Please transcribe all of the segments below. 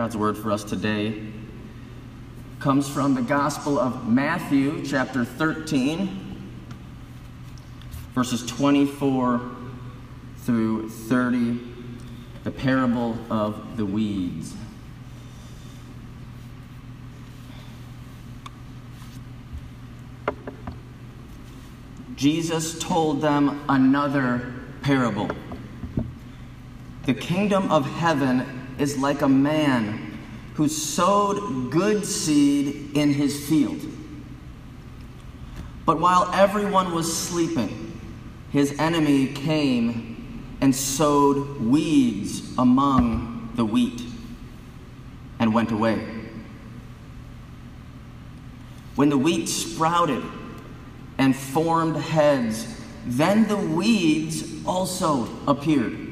God's word for us today comes from the Gospel of Matthew, chapter 13, verses 24 through 30, the parable of the weeds. Jesus told them another parable. The kingdom of heaven is like a man who sowed good seed in his field. But while everyone was sleeping, his enemy came and sowed weeds among the wheat and went away. When the wheat sprouted and formed heads, then the weeds also appeared.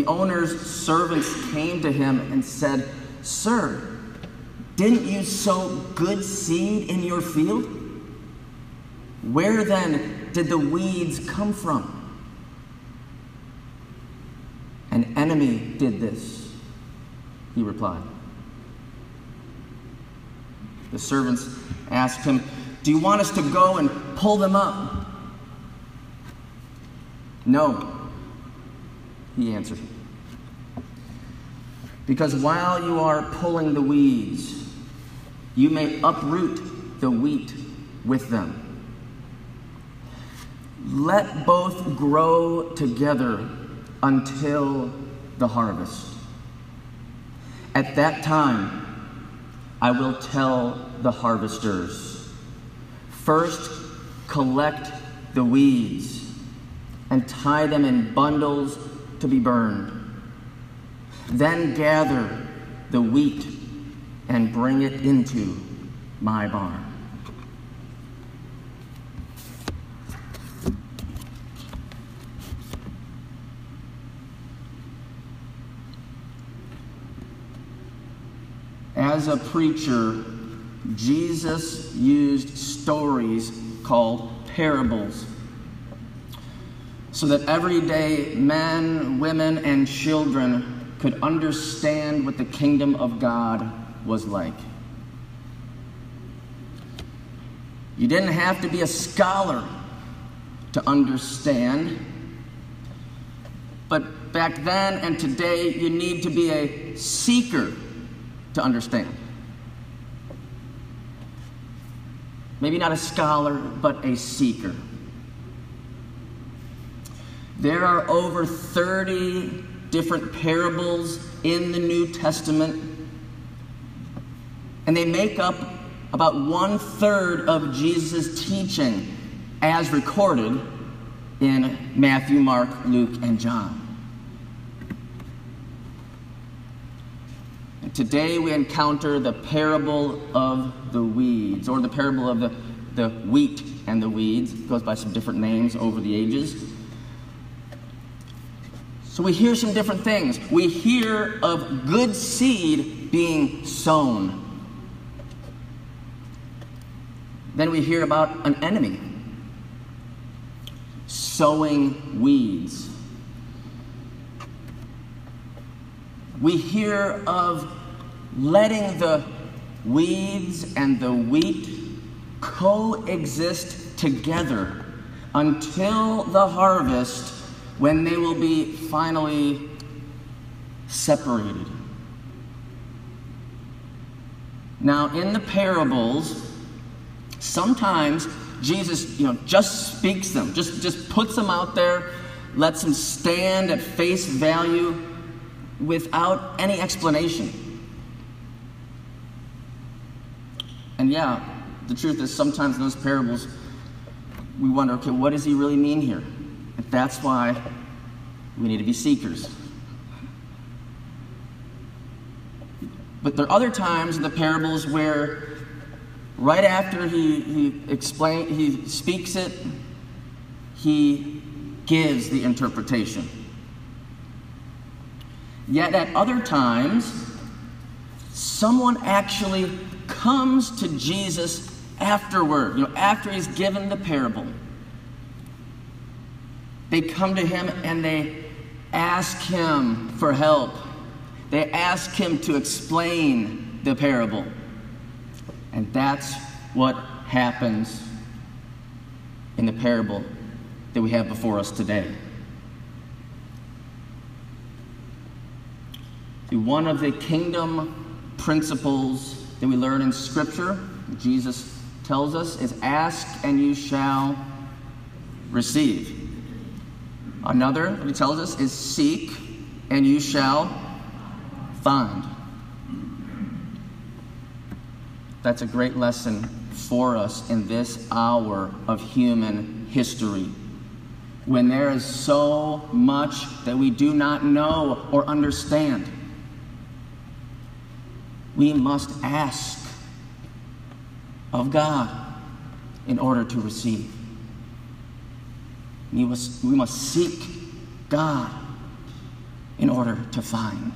The owner's servants came to him and said, Sir, didn't you sow good seed in your field? Where then did the weeds come from? An enemy did this, he replied. The servants asked him, Do you want us to go and pull them up? No, he answered. Because while you are pulling the weeds, you may uproot the wheat with them. Let both grow together until the harvest. At that time, I will tell the harvesters first, collect the weeds and tie them in bundles to be burned. Then gather the wheat and bring it into my barn. As a preacher, Jesus used stories called parables so that everyday men, women, and children could understand what the kingdom of God was like. You didn't have to be a scholar to understand, but back then and today, you need to be a seeker to understand. Maybe not a scholar, but a seeker. There are over 30 different parables in the New Testament, and they make up about one third of Jesus' teaching as recorded in Matthew, Mark, Luke, and John. And Today we encounter the parable of the weeds, or the parable of the, the wheat and the weeds. It goes by some different names over the ages. So we hear some different things. We hear of good seed being sown. Then we hear about an enemy sowing weeds. We hear of letting the weeds and the wheat coexist together until the harvest when they will be finally separated. Now, in the parables, sometimes Jesus, you know, just speaks them, just, just puts them out there, lets them stand at face value without any explanation. And yeah, the truth is sometimes those parables, we wonder, okay, what does he really mean here? That's why we need to be seekers. But there are other times in the parables where right after he, he explain he speaks it, he gives the interpretation. Yet at other times, someone actually comes to Jesus afterward, you know, after he's given the parable. They come to him and they ask him for help. They ask him to explain the parable. And that's what happens in the parable that we have before us today. One of the kingdom principles that we learn in Scripture, Jesus tells us, is ask and you shall receive. Another, he tells us, is seek and you shall find. That's a great lesson for us in this hour of human history. When there is so much that we do not know or understand, we must ask of God in order to receive. We must, we must seek God in order to find.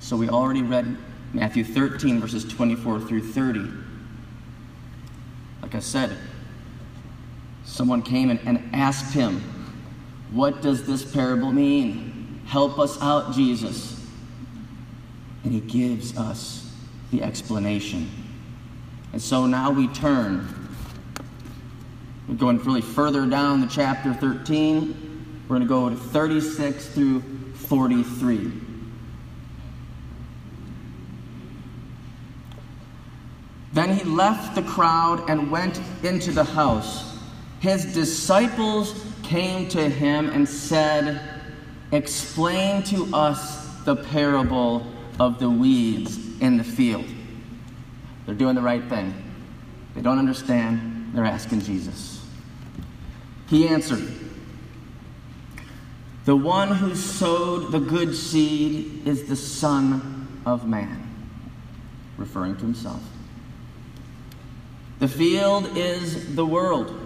So we already read Matthew 13, verses 24 through 30. Like I said, someone came and, and asked him, What does this parable mean? Help us out, Jesus. And he gives us the explanation. And so now we turn. We're going really further down the chapter 13. We're going to go to 36 through 43. Then he left the crowd and went into the house. His disciples came to him and said, Explain to us the parable of the weeds in the field. They're doing the right thing. They don't understand. They're asking Jesus. He answered, The one who sowed the good seed is the Son of Man, referring to himself. The field is the world.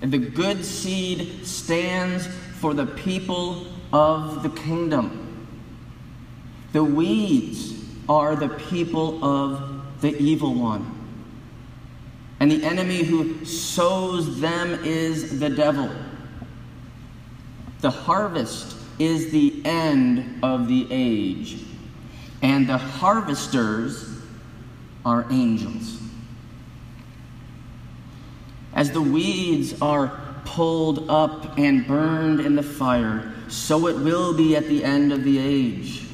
And the good seed stands for the people of the kingdom. The weeds are the people of the evil one. And the enemy who sows them is the devil. The harvest is the end of the age, and the harvesters are angels. As the weeds are pulled up and burned in the fire, so it will be at the end of the age.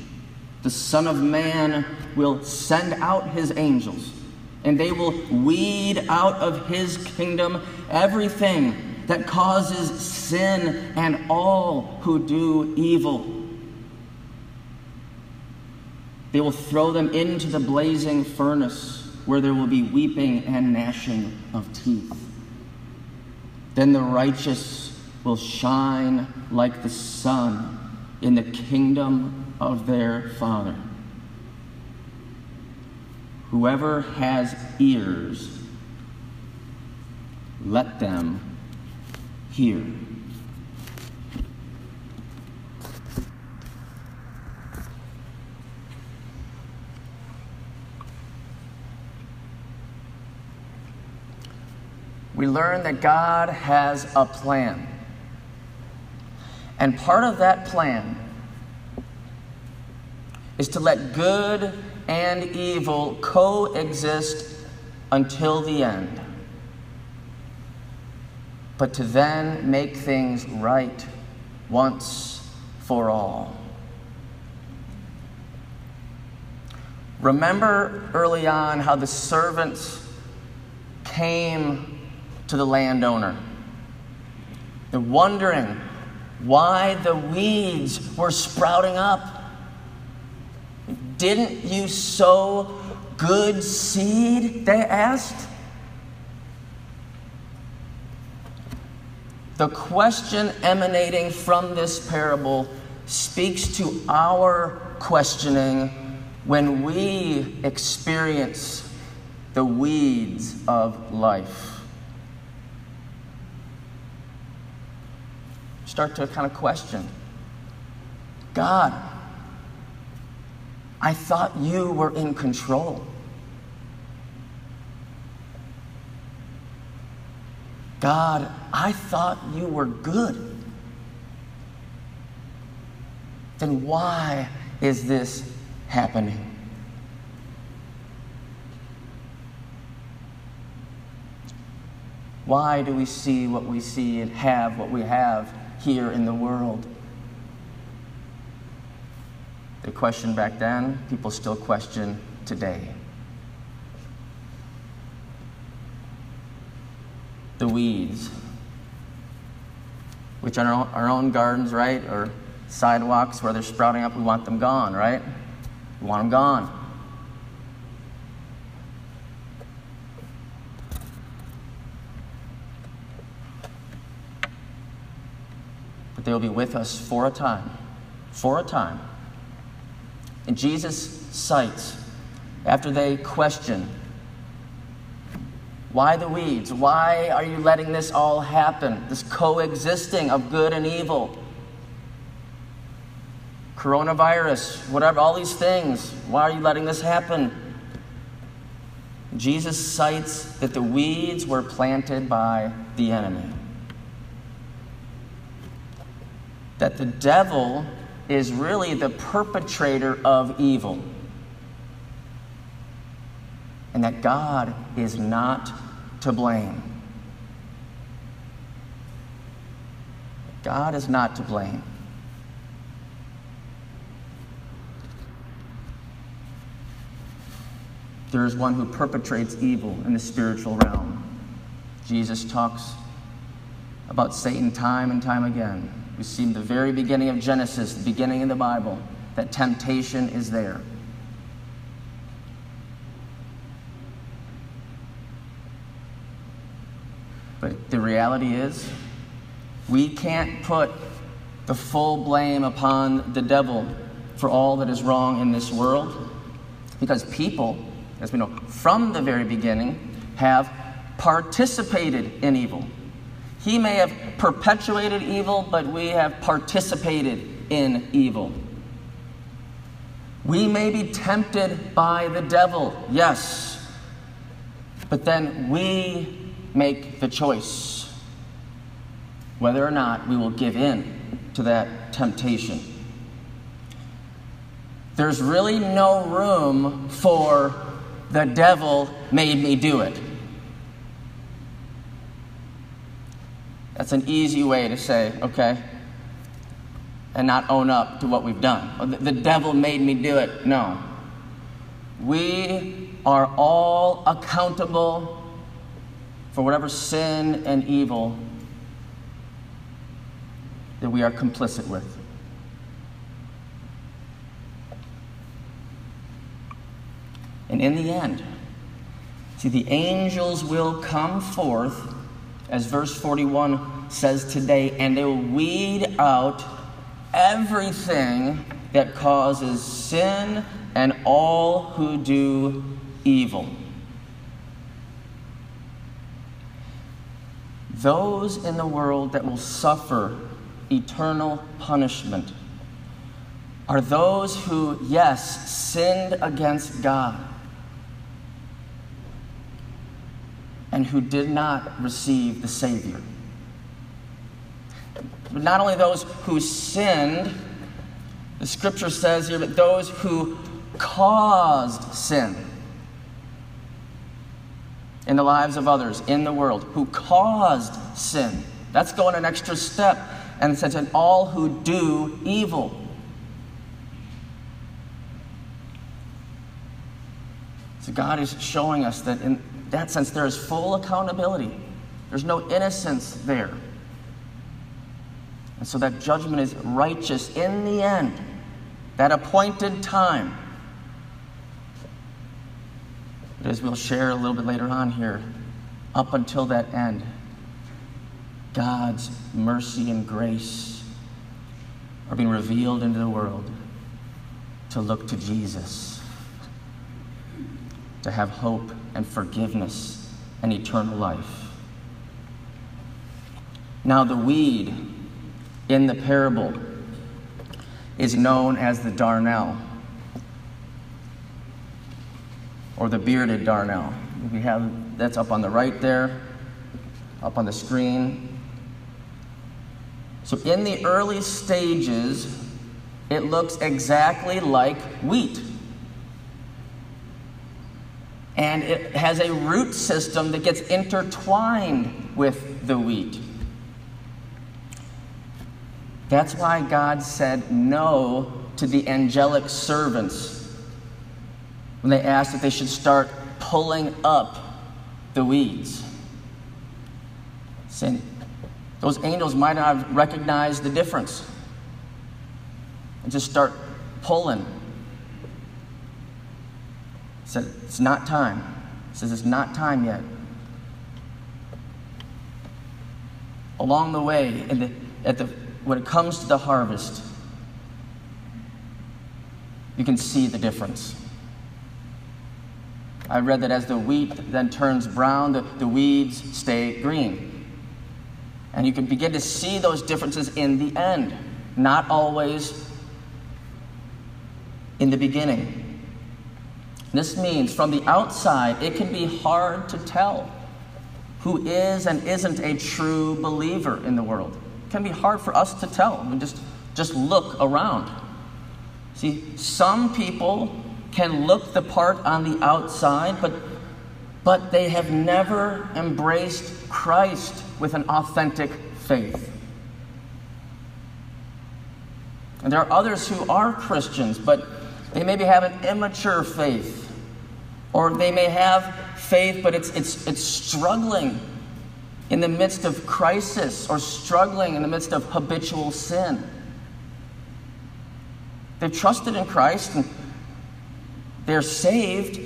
The Son of Man will send out his angels, and they will weed out of his kingdom everything that causes sin and all who do evil. They will throw them into the blazing furnace where there will be weeping and gnashing of teeth. Then the righteous will shine like the sun in the kingdom of their Father. Whoever has ears, let them hear. we learn that God has a plan. And part of that plan is to let good and evil coexist until the end, but to then make things right once for all. Remember early on how the servants came to the landowner. They're wondering why the weeds were sprouting up. Didn't you sow good seed? They asked. The question emanating from this parable speaks to our questioning when we experience the weeds of life. start to kind of question God, I thought you were in control. God, I thought you were good. Then why is this happening? Why do we see what we see and have what we have here in the world? They questioned back then, people still question today. The weeds, which are our own gardens, right? Or sidewalks where they're sprouting up, we want them gone, right? We want them gone. But they'll be with us for a time. For a time. And Jesus cites, after they question, why the weeds? Why are you letting this all happen? This coexisting of good and evil. Coronavirus, whatever, all these things. Why are you letting this happen? Jesus cites that the weeds were planted by the enemy. That the devil is really the perpetrator of evil. And that God is not to blame. God is not to blame. There is one who perpetrates evil in the spiritual realm. Jesus talks about Satan time and time again. We see in the very beginning of Genesis, the beginning of the Bible, that temptation is there. But the reality is, we can't put the full blame upon the devil for all that is wrong in this world because people, as we know from the very beginning, have participated in evil. He may have perpetuated evil, but we have participated in evil. We may be tempted by the devil, yes, but then we make the choice whether or not we will give in to that temptation. There's really no room for the devil made me do it. That's an easy way to say, okay, and not own up to what we've done. The devil made me do it. No. We are all accountable for whatever sin and evil that we are complicit with. And in the end, see, the angels will come forth as verse 41 says today, and they will weed out everything that causes sin and all who do evil. Those in the world that will suffer eternal punishment are those who, yes, sinned against God and who did not receive the Savior. But not only those who sinned, the scripture says here, but those who caused sin in the lives of others, in the world, who caused sin. That's going an extra step. And it says, and all who do evil. So God is showing us that in that sense, there is full accountability. There's no innocence there. And so that judgment is righteous in the end, that appointed time. But as we'll share a little bit later on here, up until that end, God's mercy and grace are being revealed into the world to look to Jesus, to have hope and forgiveness and eternal life. Now, the weed in the parable is known as the darnel or the bearded darnel. We have that's up on the right there. up on the screen. So, in the early stages, it looks exactly like wheat. And it has a root system that gets intertwined with the wheat. That's why God said no to the angelic servants when they asked that they should start pulling up the weeds. Saying, those angels might not have recognized the difference and just start pulling. Said, It's not time. He says, It's not time yet. Along the way, the, at the, when it comes to the harvest, you can see the difference. I read that as the wheat then turns brown, the, the weeds stay green. And you can begin to see those differences in the end, not always in the beginning. This means from the outside, it can be hard to tell who is and isn't a true believer in the world. It can be hard for us to tell. Just, just look around. See, some people can look the part on the outside, but, but they have never embraced Christ with an authentic faith. And there are others who are Christians, but they maybe have an immature faith. Or they may have faith, but it's, it's, it's struggling in the midst of crisis or struggling in the midst of habitual sin. They've trusted in Christ and they're saved.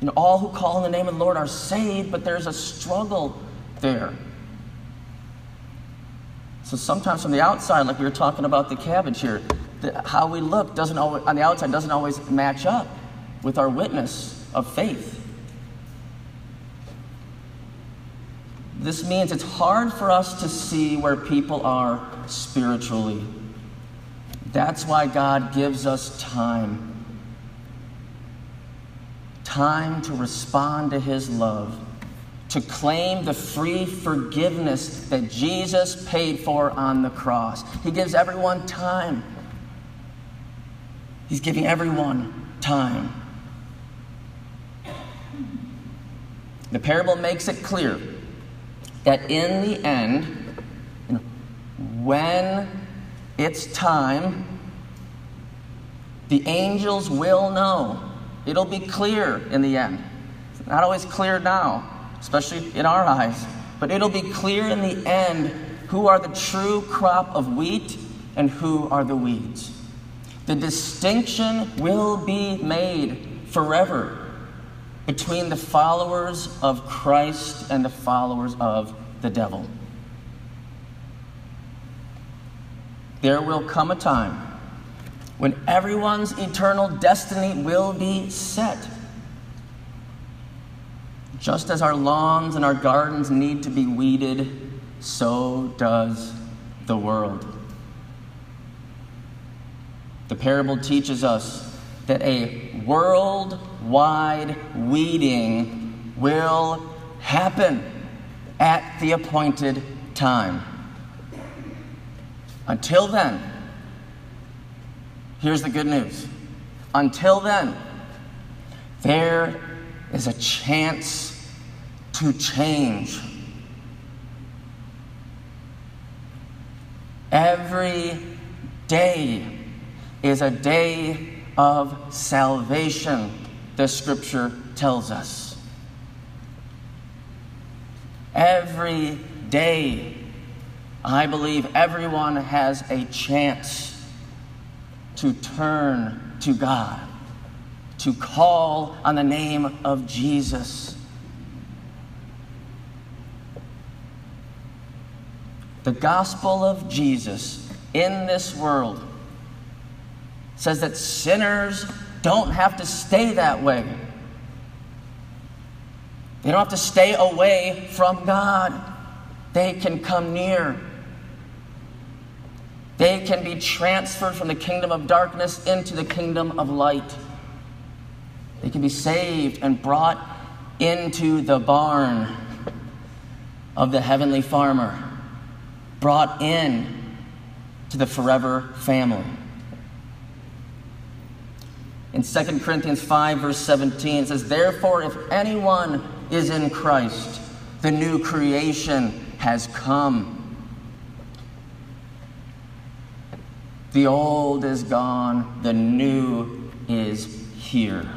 Know, all who call in the name of the Lord are saved, but there's a struggle there. So sometimes from the outside, like we were talking about the cabbage here, the, how we look doesn't always, on the outside doesn't always match up with our witness of faith. This means it's hard for us to see where people are spiritually. That's why God gives us time. Time to respond to His love, to claim the free forgiveness that Jesus paid for on the cross. He gives everyone time. He's giving everyone time. The parable makes it clear that in the end, when it's time, the angels will know. It'll be clear in the end. It's not always clear now, especially in our eyes, but it'll be clear in the end who are the true crop of wheat and who are the weeds. The distinction will be made forever between the followers of Christ and the followers of the devil. There will come a time when everyone's eternal destiny will be set. Just as our lawns and our gardens need to be weeded, so does the world. The parable teaches us that a worldwide weeding will happen at the appointed time. Until then, here's the good news. Until then, there is a chance to change. Every day is a day of salvation, the scripture tells us. Every day, I believe everyone has a chance to turn to God, to call on the name of Jesus. The gospel of Jesus in this world says that sinners don't have to stay that way. They don't have to stay away from God. They can come near. They can be transferred from the kingdom of darkness into the kingdom of light. They can be saved and brought into the barn of the heavenly farmer, brought in to the forever family. In 2 Corinthians 5, verse 17, it says, Therefore, if anyone is in Christ, the new creation has come. The old is gone, the new is here.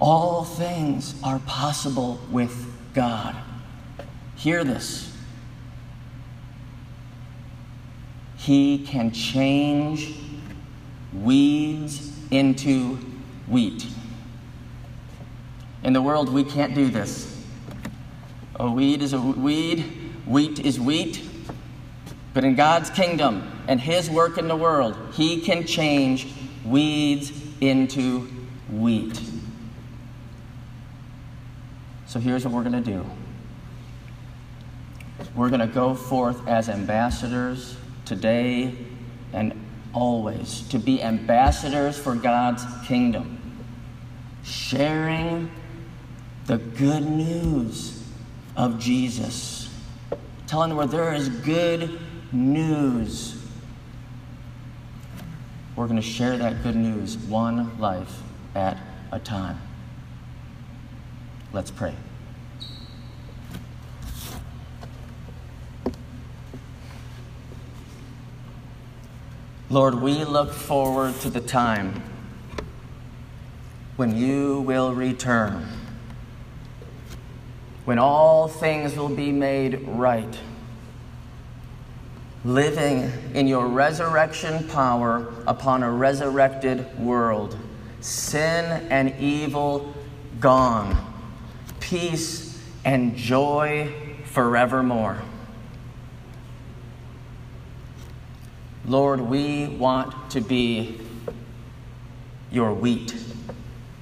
All things are possible with God. Hear this. He can change weeds into wheat. In the world, we can't do this. A weed is a weed, wheat is wheat. But in God's kingdom and His work in the world, He can change weeds into wheat. So here's what we're going to do we're going to go forth as ambassadors today and always to be ambassadors for God's kingdom, sharing the good news of Jesus, telling the world there is good news. We're going to share that good news one life at a time. Let's pray. Lord, we look forward to the time when you will return, when all things will be made right, living in your resurrection power upon a resurrected world, sin and evil gone, peace and joy forevermore. Lord, we want to be your wheat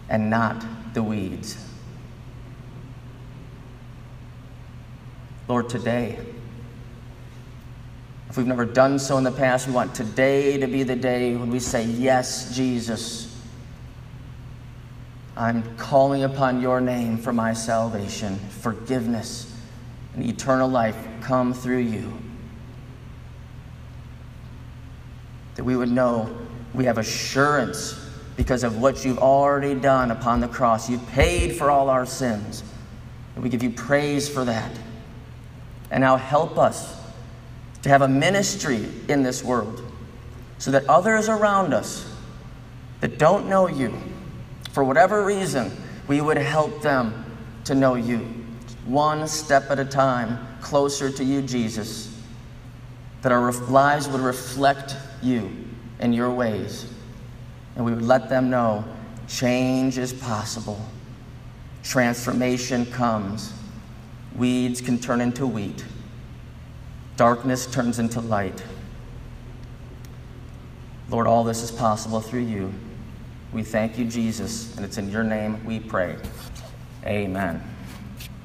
and not the weeds. Lord, today, if we've never done so in the past, we want today to be the day when we say, Yes, Jesus. I'm calling upon your name for my salvation, forgiveness, and eternal life come through you. That we would know we have assurance because of what you've already done upon the cross. You've paid for all our sins. And we give you praise for that. And now help us to have a ministry in this world so that others around us that don't know you, for whatever reason, we would help them to know you. One step at a time, closer to you, Jesus. That our lives would reflect you and your ways. And we would let them know change is possible, transformation comes. Weeds can turn into wheat, darkness turns into light. Lord, all this is possible through you. We thank you, Jesus, and it's in your name we pray. Amen.